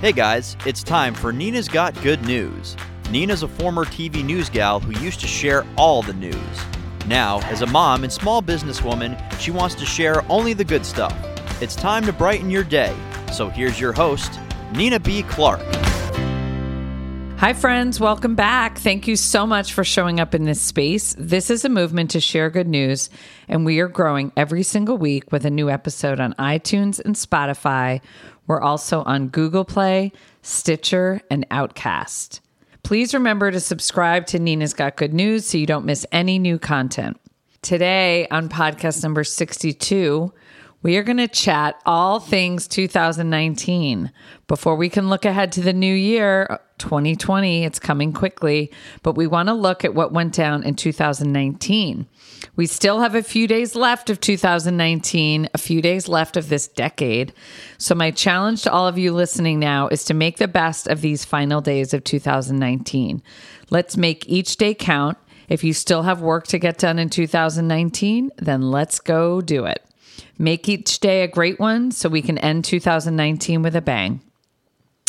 Hey guys, it's time for Nina's Got Good News. Nina's a former TV news gal who used to share all the news. Now, as a mom and small businesswoman, she wants to share only the good stuff. It's time to brighten your day. So here's your host, Nina B. Clarke. Hi, friends. Welcome back. Thank you so much for showing up in this space. This is a movement to share good news, and we are growing every single week with a new episode on iTunes and Spotify. We're also on Google Play, Stitcher, and Outcast. Please remember to subscribe to Nina's Got Good News so you don't miss any new content. Today, on podcast number 62, we are going to chat all things 2019. Before we can look ahead to the new year, 2020, it's coming quickly, but we want to look at what went down in 2019. We still have a few days left of 2019, a few days left of this decade. So, my challenge to all of you listening now is to make the best of these final days of 2019. Let's make each day count. If you still have work to get done in 2019, then let's go do it. Make each day a great one so we can end 2019 with a bang.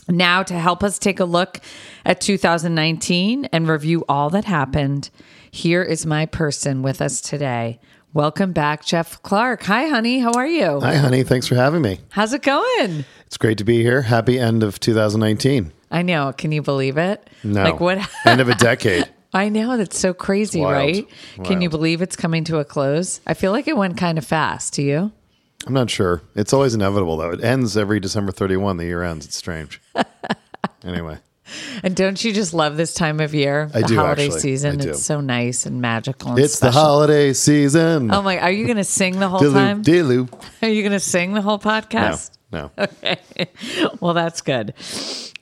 Now, to help us take a look at 2019 and review all that happened, here is my person with us today. Welcome back, Jeff Clarke. Hi, honey. How are you? Hi, honey. Thanks for having me. How's it going? It's great to be here. Happy end of 2019. I know. Can you believe it? No. Like what? end of a decade. I know. That's so crazy, Wild. right? Can you believe it's coming to a close? I feel like it went kind of fast. Do you? I'm not sure. It's always inevitable, though. It ends every December 31. The year ends. It's strange. anyway, And don't you just love this time of year? I the do, holiday actually. season. I do. It's so nice and magical. And it's the holiday season. Oh my! Are you going to sing the whole time? diloo. Are you going to sing the whole No, podcast? no. Okay. well, that's good.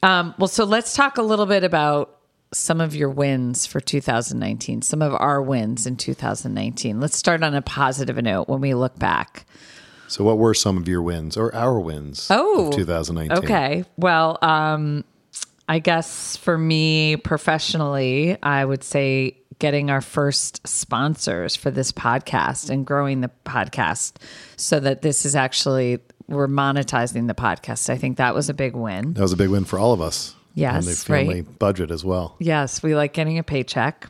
Um, well, so let's talk a little bit about some of your wins for 2019. Some of our wins in 2019. Let's start on a positive note when we look back. So, what were some of your wins or our wins Oh, of 2019? Okay. Well, um, I guess for me professionally, I would say getting our first sponsors for this podcast and growing the podcast so that this is actually we're monetizing the podcast. I think that was a big win. That was a big win for all of us. Yes, family right. budget as well. Yes, we like getting a paycheck.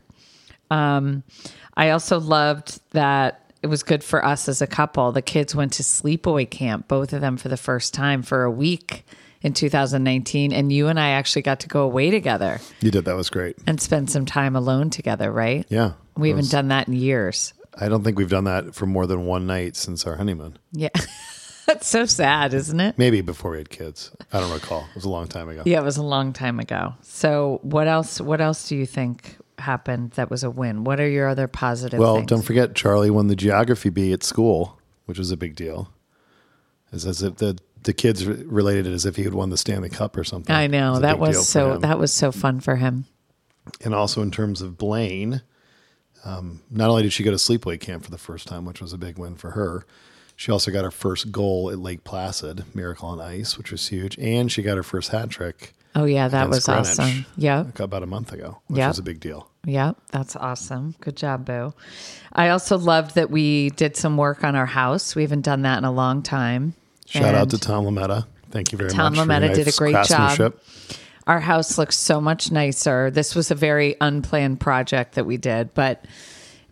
Um, I also loved that it was good for us as a couple. The kids went to sleepaway camp, both of them for the first time for a week in 2019. And you and I actually got to go away together You did. That was great. and spend some time alone together, right? Yeah. We haven't was- done that in years. I don't think we've done that for more than one night since our honeymoon. Yeah. That's so sad, isn't it? Maybe before we had kids. I don't recall. It was a long time ago. Yeah, it was a long time ago. So what else what else do you think happened that was a win? What are your other positive Well, things? don't forget Charlie won the geography bee at school, which was a big deal. It's as if the the kids related it as if he had won the Stanley Cup or something. I know a that was so that was so fun for him. and also in terms of Blaine, um, not only did she go to sleepaway camp for the first time, which was a big win for her, she also got her first goal at Lake Placid, Miracle on Ice, which was huge, and she got her first hat trick Oh yeah, that was Greenwich awesome. Yeah, about a month ago, which Yep. was a big deal. yep, that's awesome. Good job, Boo. I also loved that we did some work on our house. We haven't done that in a long time. Shout out to Tom Lametta. Thank you very Tom much. Tom Lametta did a great job. Our house looks so much nicer. This was a very unplanned project that we did, but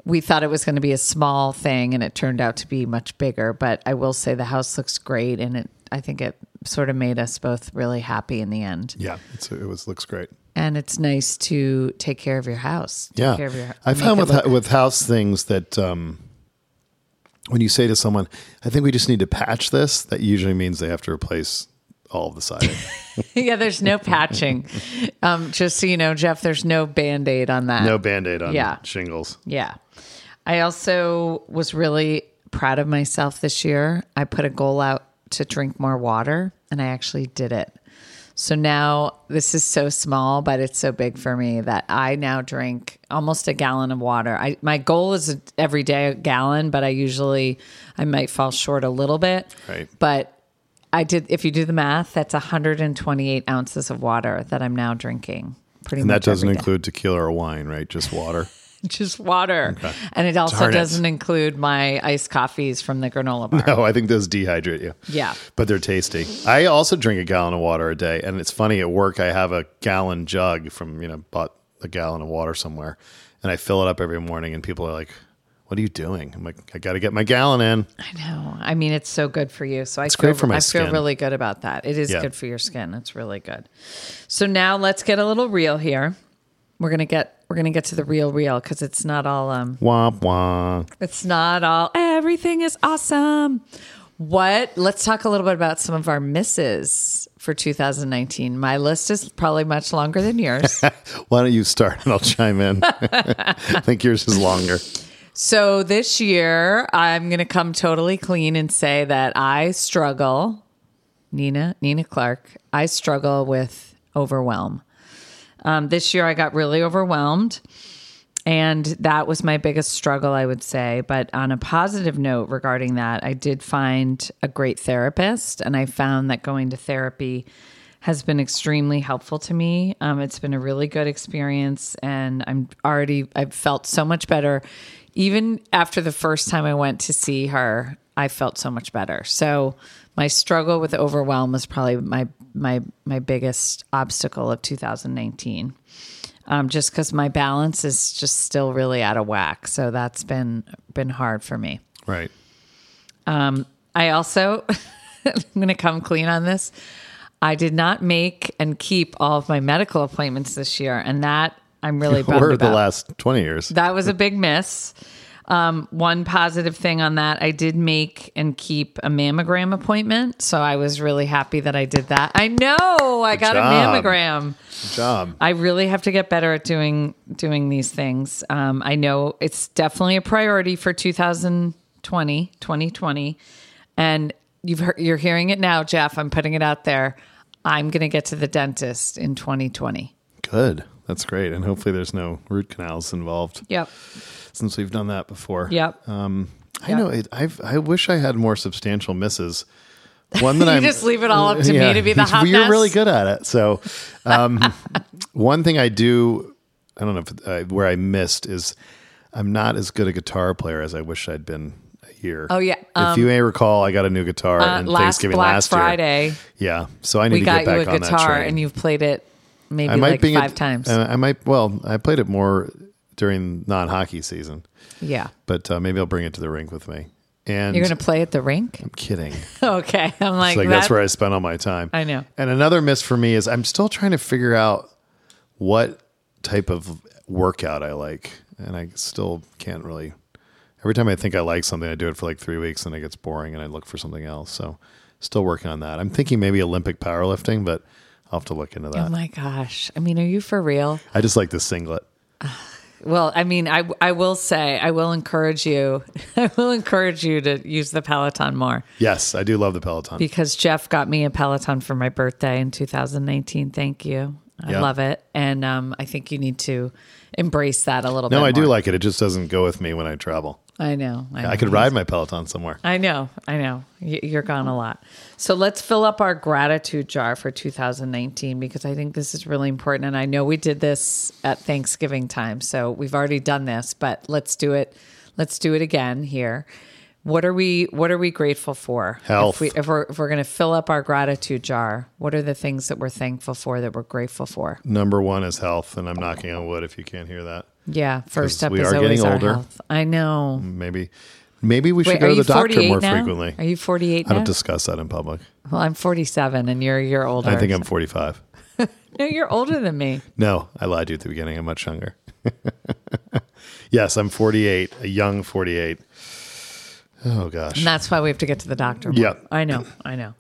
we thought it was going to be a small thing and it turned out to be much bigger. But I will say the house looks great and it I think it sort of made us both really happy in the end. Yeah, it's, it was looks great. And it's nice to take care of your house. Take Yeah, care of your, I found with with house things that um, when you say to someone, "I think we just need to patch this," that usually means they have to replace all of the siding. yeah, there's no patching. Um, just so you know, Jeff, there's no band aid on that. no band aid on Yeah. shingles. Yeah. I also was really proud of myself this year. I put a goal out to drink more water and I actually did it. So now this is so small, but it's so big for me that I now drink almost a gallon of water. I my goal is every day a gallon, but I usually I might fall short a little bit. Right. But I did if you do the math, that's 128 ounces of water that I'm now drinking. Pretty And much that doesn't include tequila or wine, right? Just water. just water. And it also Darn doesn't include my iced coffees from the granola bar. No, I think those dehydrate you. Yeah. But they're tasty. I also drink a gallon of water a day. And it's funny at work, I have a gallon jug from, you know, bought a gallon of water somewhere. And I fill it up every morning. And people are like, what are you doing? I'm like, I got to get my gallon in. I know. I mean, it's so good for you. So I feel, great for my I feel really good about that. It is Yeah. good for your skin. It's really good. So now let's get a little real here. We're gonna get we're gonna get to the real real because it's not all um Womp womp. it's not all everything is awesome. What? Let's talk a little bit about some of our misses for 2019. My list is probably much longer than yours. Why don't you start and I'll chime in? I think yours is longer. So this year, I'm going to come totally clean and say that I struggle, Nina, Nina Clarke, I struggle with overwhelm. Um, this year, I got really overwhelmed. And that was my biggest struggle, I would say. But on a positive note regarding that, I did find a great therapist, and I found that going to therapy has been extremely helpful to me. Um, it's been a really good experience, and I'm already, I've felt so much better. Even after the first time I went to see her, I felt so much better. So my struggle with overwhelm was probably my my my biggest obstacle of 2019 um, just because my balance is just still really out of whack. So that's been been hard for me. Right. Um, I also I'm going to come clean on this. I did not make and keep all of my medical appointments this year, and that I'm really bummed Or the about. last 20 years. That was a big miss. Um, one positive thing on that, I did make and keep a mammogram appointment. So I was really happy that I did that. I know I got a mammogram. Good job. I really have to get better at doing doing these things. Um, I know it's definitely a priority for 2020, 2020, and you've heard, you're hearing it now, Jeff. I'm putting it out there. I'm going to get to the dentist in 2020. Good. That's great. And hopefully there's no root canals involved Yep. Since we've done that before. Yep. I know. It, I've, I wish I had more substantial misses. One that You I'm just leave it all up to me to be the hot You're mess? really good at it. So, um, one thing I do, I don't know if uh, where I missed is I'm not as good a guitar player as I wish I'd been a year. Oh, yeah. if you may recall, I got a new guitar Uh, and last Thanksgiving Black last Friday, year. Yeah. So I need to get back a on that train. and you've played it maybe I might like five times. Uh, I might. Well, I played it more during non-hockey season, yeah. but uh, maybe I'll bring it to the rink with me. And You're going to play at the rink? I'm kidding. Okay. I'm like, like that, that's where I spend all my time. I know. And another miss for me is I'm still trying to figure out what type of workout I like, and I still can't really. Every time I think I like something, I do it for like three weeks, and it gets boring, and I look for something else. So, still working on that. I'm thinking maybe Olympic powerlifting, but I'll have to look into that. Oh my gosh. I mean, are you for real? I just like the singlet. Well, I mean, I I will say, I will encourage you. I will encourage you to use the Peloton more Yes, I do love the Peloton. because Jeff got me a Peloton for my birthday in 2019. Thank you. I Yeah. love it, and um, I think you need to embrace that a little no, bit. No, I do like it. It just doesn't go with me when I travel. I know. I, know. I could ride my Peloton somewhere. I know, I know. You're gone a lot. So let's fill up our gratitude jar for 2019 because I think this is really important. And I know we did this at Thanksgiving time, so we've already done this, but let's do it. Let's do it again here. What are we What are we grateful for? Health. If, we, if we're if we're going to fill up our gratitude jar, what are the things that we're thankful for that we're grateful for? Number one is health, and I'm knocking on wood if you can't hear that. Yeah, first up we is are always getting our older. health. I know. Maybe, maybe we should Wait, go to the doctor more now? frequently. Are you 48 I don't discuss that in public. well, I'm 47, and you're a year older. I think I'm 45. No, you're older than me. No, I lied to you at the beginning. I'm much younger. yes, I'm 48, a young 48. Oh gosh. And that's why we have to get to the doctor. more. Yeah. I know. I know.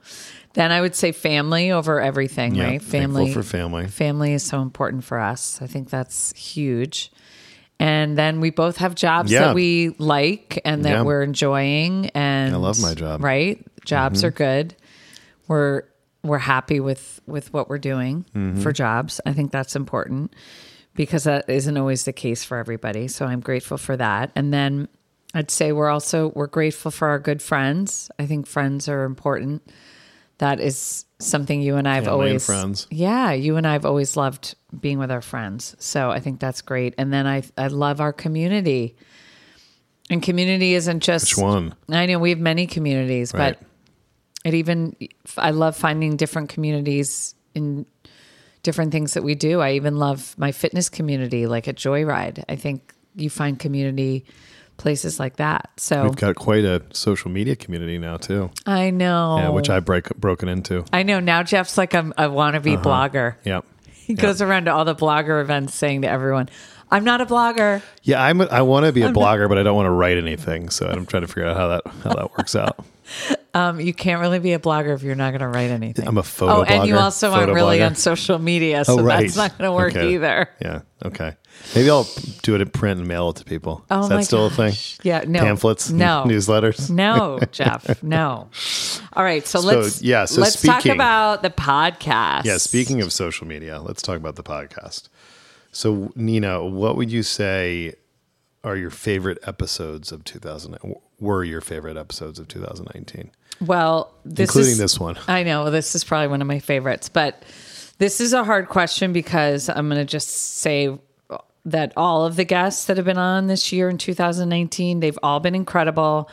Then I would say family over everything, Yeah, right? Family for family. Family is so important for us. I think that's huge. And then we both have jobs Yeah. that we like and that Yeah. we're enjoying. And I love my job. Mm-hmm. Right? Jobs are good. We're we're happy with with what we're doing Mm-hmm. for jobs. I think that's important because that isn't always the case for everybody. So I'm grateful for that. And then I'd say we're also we're grateful for our good friends. I think friends are important. That is something you and I've and always friends. Yeah, you and I've always loved being with our friends. So I think that's great. And then I I love our community. And community isn't just Which one? I know we have many communities, Right. but it even I love finding different communities in different things that we do. I even love my fitness community, like at Joyride. I think you find community places like that. So We've got quite a social media community now too. I know. Yeah, which I break broken into. I know now. Jeff's like a, a wannabe blogger. Yep. He goes around to all the blogger events saying to everyone, "I'm not a blogger." Yeah, I'm. A, I want to be a blogger, but I don't want to write anything. So I'm trying to figure out how that how that works out. Um, you can't really be a blogger if you're not going to write anything. I'm a photo Oh, and you also aren't really blogger. on social media, so Oh, right. that's not going to work Okay. either. Yeah. Okay. Maybe I'll do it in print and mail it to people. Oh Is that still a thing? Yeah, no. Pamphlets, No. newsletters. No, Jeff, no. All right, so, let's yeah, so let's talk about the podcast. Yeah. Speaking of social media, let's talk about the podcast. So, Nina, what would you say are your favorite episodes of 2000? Were your favorite episodes of 2019, well, this including is, this one? I know this is probably one of my favorites, but this is a hard question because I'm going to just say that all of the guests that have been on this year in 2019, they've all been incredible.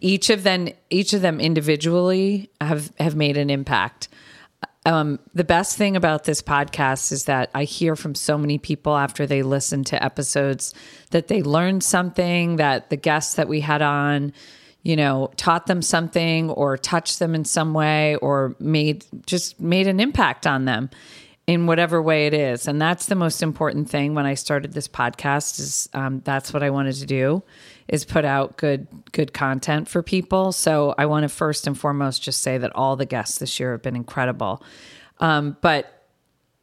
Each of them, each of them individually have have made an impact. Um, the best thing about this podcast is that I hear from so many people after they listen to episodes that they learned something, that the guests that we had on, you know, taught them something or touched them in some way or made just made an impact on them in whatever way it is. And that's the most important thing when I started this podcast is um, that's what I wanted to do is put out good good content for people. So I want to first and foremost just say that all the guests this year have been incredible. Um, but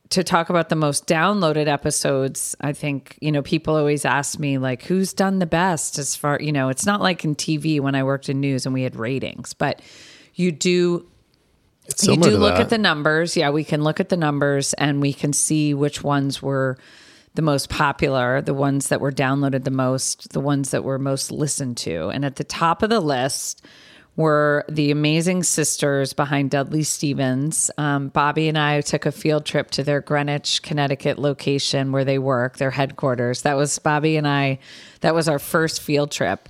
to talk about the most downloaded episodes, I think, you know, people always ask me, like, who's done the best as far, you know, it's not like in TV when I worked in news and we had ratings, but you do It's you do look that. at the numbers. Yeah, we can look at the numbers and we can see which ones were the most popular, the ones that were downloaded the most, the ones that were most listened to. And at the top of the list were the amazing sisters behind Dudley Stephens. Um, Bobby and I took a field trip to their Greenwich, Connecticut location where they work, their headquarters. That was Bobby and I, that was our first field trip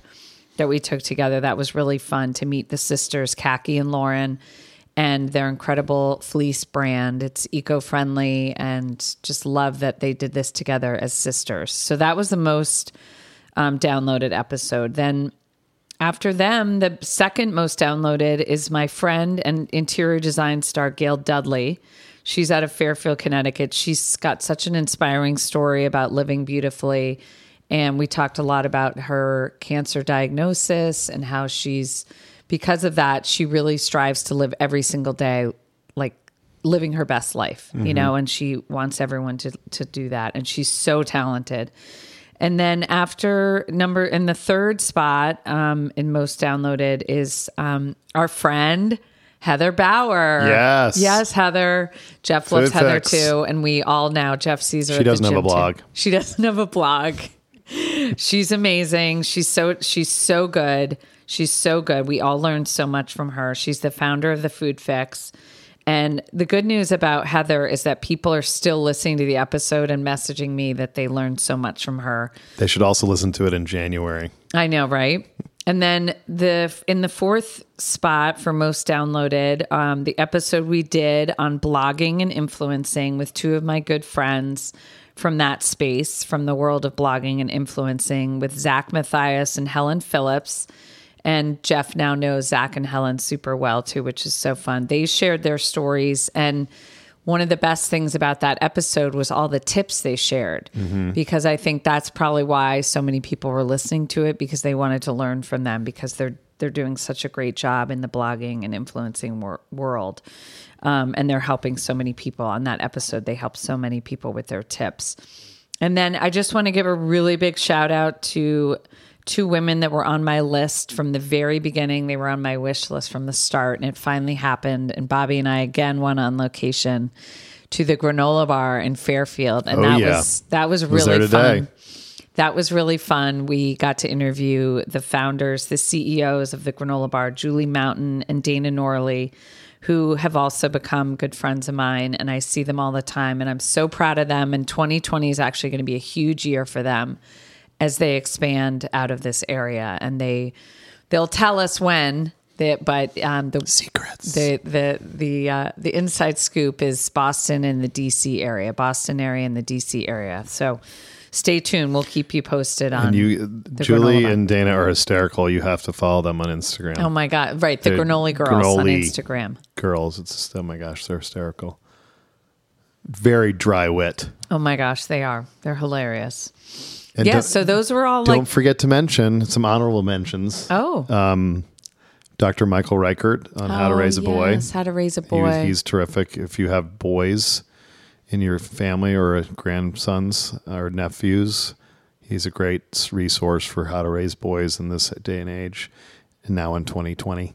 that we took together. That was really fun to meet the sisters, Khaki and Lauren, and their incredible fleece brand. It's eco friendly and just love that they did this together as sisters. So that was the most um, downloaded episode. Then after them, the second most downloaded is my friend and interior design star, Gail Dudley. She's out of Fairfield, Connecticut. She's got such an inspiring story about living beautifully. And we talked a lot about her cancer diagnosis and how she's, because of that, she really strives to live every single day like living her best life, you know, and she wants everyone to, to do that. And she's so talented. And then after number in the third spot um, in most downloaded is um, our friend Heather Bauer. Yes. yes, Heather. Jeff loves Food Heather Fix. too, and we all now Jeff sees her. She doesn't have a gym, too. blog. She doesn't have a blog. She's amazing. She's so she's so good. She's so good. We all learned so much from her. She's the founder of the Food Fix. And the good news about Heather is that people are still listening to the episode and messaging me that they learned so much from her. They should also listen to it in January. I know, right? And then the in the fourth spot for most downloaded, um, the episode we did on blogging and influencing with two of my good friends from that space, from the world of blogging and influencing, with Zach Matthias and Helen Phillips. And Jeff now knows Zach and Helen super well too, which is so fun. They shared their stories and one of the best things about that episode was all the tips they shared mm-hmm. because I think that's probably why so many people were listening to it because they wanted to learn from them because they're they're doing such a great job in the blogging and influencing wor- world. Um, and they're helping so many people on that episode. They help so many people with their tips. And then I just want to give a really big shout out to two women that were on my list from the very beginning. They were on my wish list from the start, and it finally happened. And Bobby and I again went on location to the granola bar in Fairfield, and Oh, that yeah. was that was Was really today. fun. That was really fun. We got to interview the founders, the CEOs of the granola bar, Julie Mountain and Dana Noorily who have also become good friends of mine, and I see them all the time, and I'm so proud of them. And 2020 is actually going to be a huge year for them as they expand out of this area, and they they'll tell us when. They, but um, the Secrets. the the the uh, the inside scoop is Boston and the DC area, Boston area and the DC area. So stay tuned. We'll keep you posted on. and you, Julie and Dana are hysterical. You have to follow them on Instagram. oh my god! Right, the They're granola girls on Instagram. Girls, it's just, oh my gosh, they're hysterical. Very dry wit. Oh my gosh, they are. They're hilarious. And yeah. So those were all Don't like. forget to mention some honorable mentions. Oh, um, Dr. Michael Reichert on How to Oh, Raise a Boy. How to Raise a Boy. he's terrific. If you have boys in your family or grandsons or nephews, he's a great resource for how to raise boys in this day and age. And now in 2020.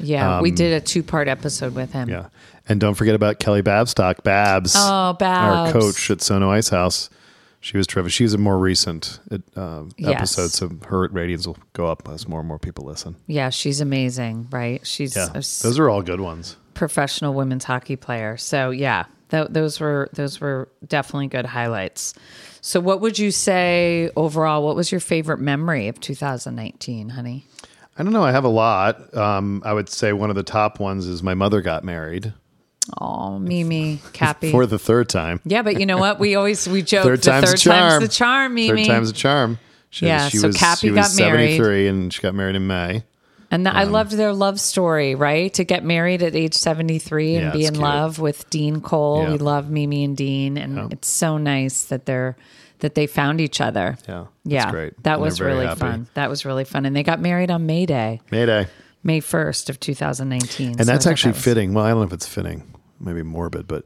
yeah, we did a two part episode with him. um, Yeah. And don't forget about Kelly Babstock, Babs. Oh, Babs. Our coach at Sono Ice House. She was terrific. She's a more recent uh, Yes. episode, so her ratings will go up as more and more people listen. Yeah, she's amazing, right? She's Yeah. Those are all good ones. professional women's hockey player. So yeah, th- those were those were definitely good highlights. So what would you say overall? What was your favorite memory of 2019, honey? I don't know. I have a lot. Um, I would say one of the top ones is my mother got married Oh, Mimi, Cappy. for the third time. yeah, but you know what? We always we joke Third the time's third a charm. time's the charm, Mimi. Third time's a charm. She, Yeah, she so was, Cappy she was got married. 73 and she got married in May. And th- I Um, loved their love story, right? To get married at age 73 and Yeah, be in cute. love with Dean Cole. Yeah. We love Mimi and Dean and it's so nice that they're that they found each other. Yeah. That's Yeah. great. That And was really happy. fun. That was really fun. And they got married on May Day, Mayday. May 1st of 2019. And So that's actually that fitting. Well, I don't know if it's fitting, maybe morbid, but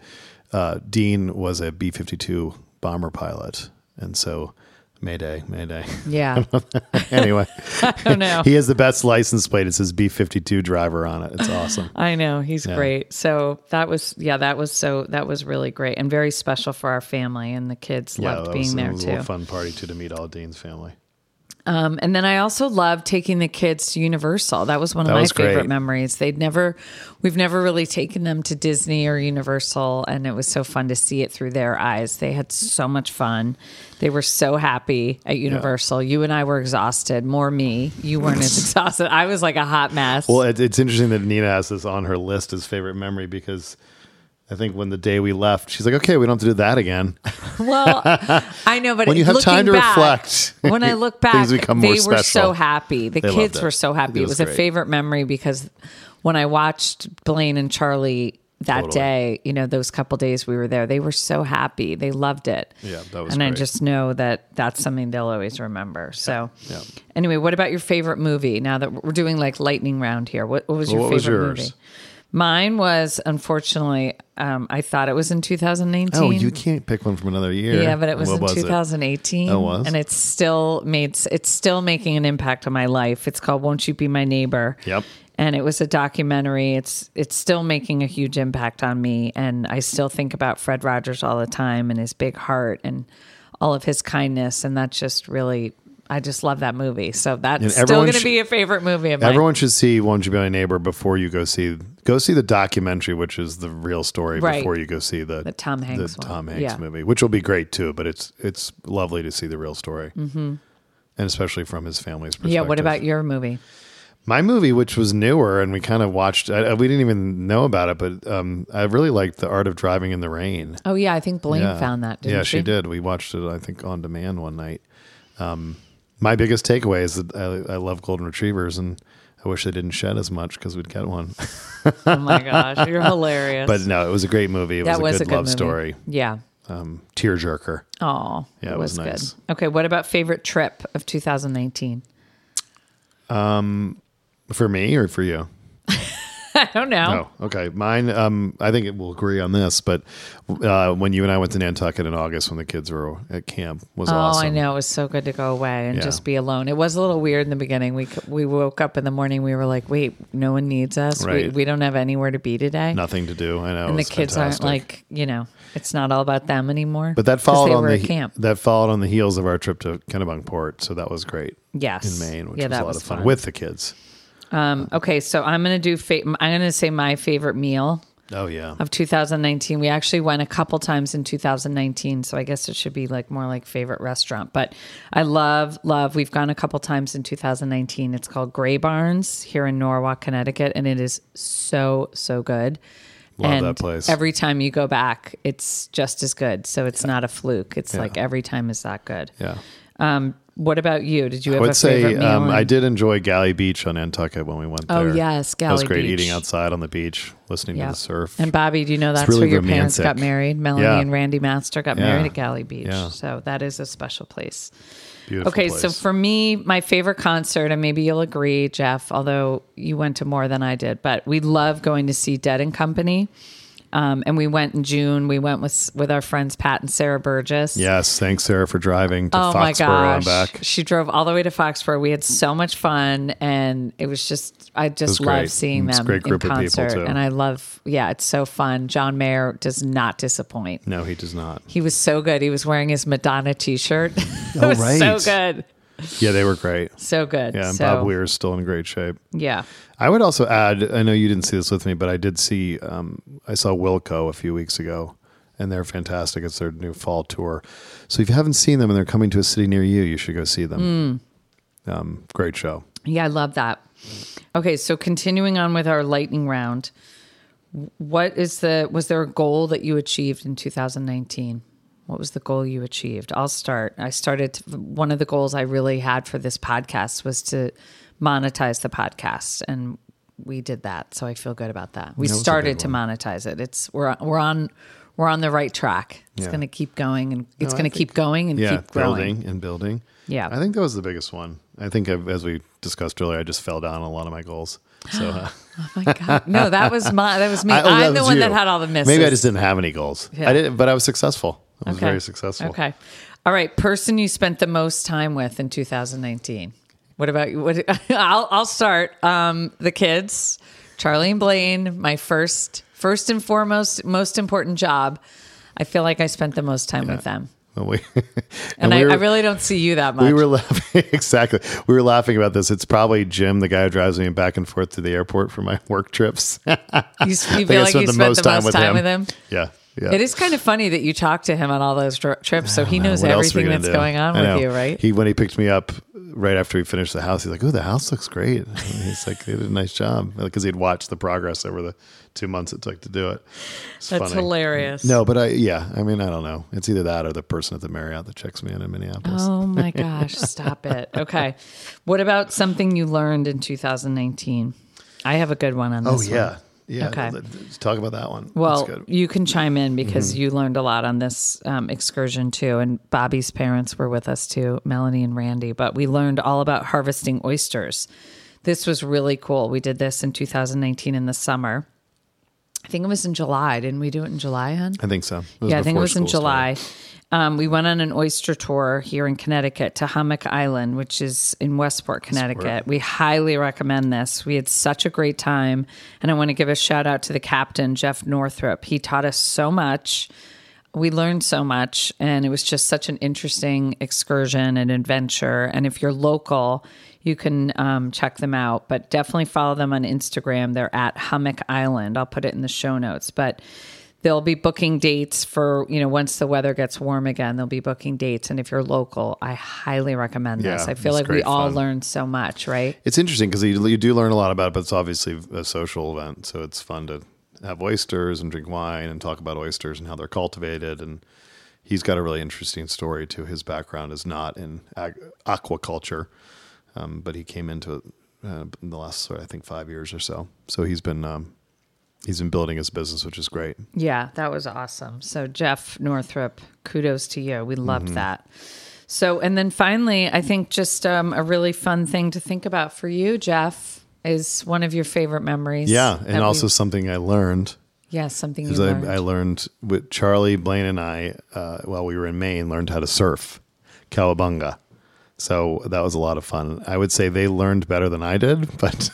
uh, Dean was a B 52 bomber pilot. And so, Mayday, Mayday. Yeah. anyway, I don't know. he has the best license plate. It says B 52 driver on it. It's awesome. I know he's great. So that was yeah, that was so that was really great and very special for our family and the kids Yeah, loved being was, there it was too. a fun party too to meet all Dean's family. Um, and then I also loved taking the kids to Universal. That was one of That my favorite great. memories. They'd never, we've never really taken them to Disney or Universal, and it was so fun to see it through their eyes. They had so much fun. They were so happy at Universal. You and I were exhausted. More me. You weren't as exhausted. I was like a hot mess. Well, it's interesting that Nina has this on her list as favorite memory because I think when the day we left, she's like, okay, we don't have to do that again. Well, I know, but When you have time to back- reflect, when I look back, things become they more were so happy. The They kids were so happy. It It was was, a favorite memory because when I watched Blaine and Charlie that Totally. day, you know, those couple days we were there, they were so happy. They loved it. Yeah, that was And I just know that that's something they'll always remember. So, yeah. anyway, what about your favorite movie? Now that we're doing like lightning round here, what, what was Well, your what was favorite yours? movie? Mine was unfortunately, um, I thought it was in 2019. Oh, you can't pick one from another year. Yeah, but it was What in was 2018. Oh, it was? and it's still made. It's still making an impact on my life. It's called "Won't You Be My Neighbor." Yep. And it was a documentary. It's it's still making a huge impact on me, and I still think about Fred Rogers all the time and his big heart and all of his kindness, and that's just really. I just love that movie, so that's And still everyone going to be a favorite movie of mine. Everyone should see "Won't You Be My Neighbor" before you go see go see the documentary, which is the real story, Right. before you go see the The Tom Hanks one. Tom Hanks Yeah. movie, which will be great too. But it's it's lovely to see the real story, mm-hmm. and especially from his family's perspective. yeah. What about your movie? my movie, which was newer, and we kind of watched? I, we didn't even know about it, but um, I really liked the Art of Driving in the Rain. Oh yeah, I think Blaine found that. Didn't yeah, she? she did. We watched it, I think, on demand one night. Um, my biggest takeaway is that I, I love golden retrievers, and I wish they didn't shed as much because we'd get one. Oh my gosh, you're hilarious. but no, it was a great movie. It that was, was a good love movie. story. Yeah. Um, tearjerker. Oh, Yeah, it it was, was nice. good. Okay, what about favorite trip of 2019? Um, For me or for you? I don't know. Oh, okay. Mine, um, I think it will agree on this, but uh, when you and I went to Nantucket in August when the kids were at camp was awesome. Oh, awesome. I know. It was so good to go away and Yeah. just be alone. It was a little weird in the beginning. We we woke up in the morning. We were like, "Wait, no one needs us. We, Right. we don't have anywhere to be today." Nothing to do. I know. and the kids fantastic. aren't like you know. It's not all about them anymore. But that followed on the camp. that followed on the heels of our trip to Kennebunkport, so that was great Yes. in Maine, which Yeah, was a lot was of fun, fun. with the kids. Um, okay, so I'm gonna do. Fa- I'm gonna say my favorite meal Oh yeah. of 2019. We actually went a couple times in 2019, so I guess it should be like more like favorite restaurant. But I love, love. We've gone a couple times in 2019. It's called Gray Barns here in Norwalk, Connecticut, and it is so so good. Love and that place. Every time you go back, it's just as good. So it's not a fluke. It's like every time is that good. Yeah. Um, what about you? Did you I have a would say favorite meal? um, I did enjoy Galley Beach on Nantucket when we went there. Oh, there. yes, That was Galley great Beach. eating outside on the beach, listening Yeah. to the surf. And Bobby, do you know that's really where your parents got romantic. married? Melanie Yeah. and Randy Master got Yeah. married at Galley Beach. Yeah. So that is a special place. Beautiful Okay, place. so for me, my favorite concert, and maybe you'll agree, Jeff, although you went to more than I did, but we love going to see Dead and Company. Um, and we went in June. We went with with our friends Pat and Sarah Burgess. yes, thanks Sarah for driving to Oh my Foxborough and back. She drove all the way to Foxborough. We had so much fun and it was just I just was love seeing It's them great group in of people, concert. too. And I love yeah, it's so fun. John Mayer does not disappoint. No, he does not. He was so good. He was wearing his Madonna t-shirt. it Oh, was so good. Yeah, they were great. So good. Yeah, and so, Bob Weir's still in great shape. Yeah. I would also add, I know you didn't see this with me, but I did see, um, I saw Wilco a few weeks ago, and they're fantastic. It's their new fall tour. So if you haven't seen them and they're coming to a city near you, you should go see them. Hmm. Um, great show. Yeah, I love that. Okay, so continuing on with our lightning round, what is the was there a goal that you achieved in 2019? What was the goal you achieved? I'll start. I started to, one of the goals I really had for this podcast was to monetize the podcast and we did that. So I feel good about that. We That started to monetize it. It's we're we're on we're on the right track. It's Yeah. going to keep going and it's No, going to keep going and Yeah, keep growing. building and building. Yeah. I think that was the biggest one. I think I've, as we discussed earlier, I just fell down on a lot of my goals. So uh, Oh my god. No, that was my that was me. I- oh, I'm that the one you. that had all the misses. Maybe I just didn't have any goals. Yeah. I didn't, but I was successful. I was Okay. very successful. Okay. All right. Person you spent the most time with in 2019. What about you? What, I'll I'll start. Um, the kids, Charlie and Blaine. My first first and foremost most important job. I feel like I spent the most time with them, Well, we, and, we I, were- I really don't see you that much. We were laughing exactly. We were laughing about this. It's probably Jim, the guy who drives me back and forth to the airport for my work trips. you, you feel like you spent the most time, with him. Yeah, yeah. It is kind of funny that you talk to him on all those dr- trips, so he knows are we everything that's do? going on with you, right? He when he picked me up right after we finished the house, he's like, "Oh, the house looks great." And he's like, "They did a nice job," because he'd watched the progress over the two months it took to do it. It's That's funny. hilarious. No, but I yeah, I mean, I don't know. It's either that or the person at the Marriott that checks me in in Minneapolis. Oh my gosh, stop it. Okay. What about something you learned in 2019? I have a good one on oh, this. Oh, yeah, one. Yeah. Okay. Let's talk about that one. Well, That's good. you can chime in because Mm-hmm. you learned a lot on this um, excursion too. And Bobby's parents were with us too, Melanie and Randy. But we learned all about harvesting oysters. This was really cool. We did this in 2019 in the summer. I think it was in July. Didn't we do it in July, hun? I think so. Yeah, I think it was in. July. Um, we went on an oyster tour here in Connecticut to Hummock Island, which is in Westport, Connecticut. We highly recommend this. We had such a great time. And I want to give a shout out to the captain, Jeff Northrup. He taught us so much. We learned so much, and it was just such an interesting excursion and adventure. And if you're local, you can um, check them out, but definitely follow them on Instagram. They're at Hummock Island. I'll put it in the show notes. But they'll be booking dates for you know once the weather gets warm again they'll be booking dates and if you're local i highly recommend this i feel like we great all fun. learned so much right It's interesting because you, you do learn a lot about it, but it's obviously a social event. So it's fun to have oysters and drink wine and talk about oysters and how they're cultivated. And he's got a really interesting story too. His background is not in ag- aquaculture, um, but he came into it uh, in the last, sort of, I think, five years or so. So he's been um, he's been building his business, which is great. yeah that was awesome so jeff northrup kudos to you we loved Mm-hmm. that so and then finally i think just um, a really fun thing to think about for you jeff is one of your favorite memories Yeah, and we- also something I learned yeah something you is I, learned. I learned with Charlie Blaine and I uh, while we were in Maine learned how to surf cowabunga. So that was a lot of fun. I would say they learned better than I did, but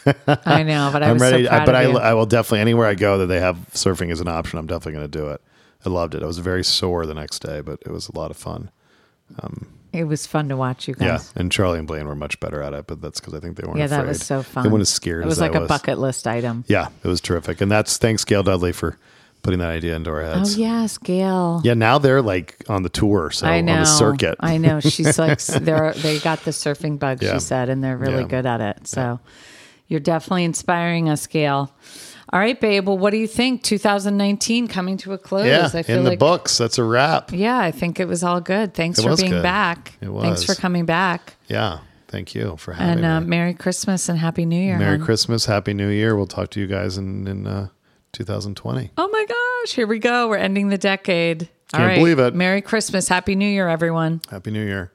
I know but i I'm was ready. so proud but I. I will definitely anywhere I go that they have surfing as an option. I'm definitely going to do it. I loved it. I was very sore the next day, but it was a lot of fun. Um, it was fun to watch you guys. Yeah, and Charlie and Blaine were much better at it, but that's because I think they weren't. Yeah, that afraid. was so fun. They weren't as scared. It was as like I a was. bucket list item. Yeah, it was terrific, and that's thanks Gail Dudley for putting that idea into our heads. Oh heads. yes, Gail. Yeah, now they're like on the tour, so I know. on the circuit. I know. She's like they're they got the surfing bug, Yeah. she said, and they're really Yeah. good at it. So you're definitely inspiring us, Gail. All right, babe. Well, what do you think? 2019 coming to a close. yeah, I feel in the like books, that's a wrap. Yeah, I think it was all good. Thanks It for being good. back. It was. Thanks for coming back. Yeah, thank you for having me. And uh, me. Merry Christmas and Happy New Year. Merry hon. Christmas, Happy New Year. We'll talk to you guys in in uh, 2020. Oh my gosh, here we go. We're ending the decade. All Can't right. believe it. Merry Christmas. Happy New Year, everyone. Happy New Year.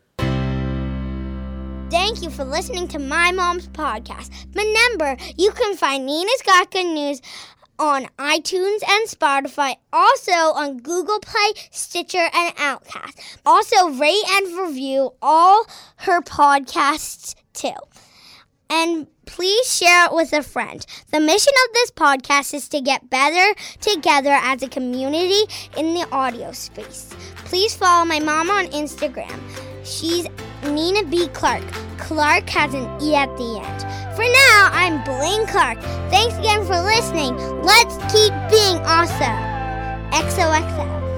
Thank you for listening to my mom's podcast. Remember, you can find Nina's Got Good News on iTunes and Spotify, also on Google Play, Stitcher, and Outcast. Also, rate and review all her podcasts too. And please share it with a friend. The mission of this podcast is to get better together as a community in the audio space. Please follow my mom on Instagram. She's Nina B. Clarke. Clarke has an E at the end. For now, I'm Blaine Clarke. Thanks again for listening. Let's keep being awesome. XOXO.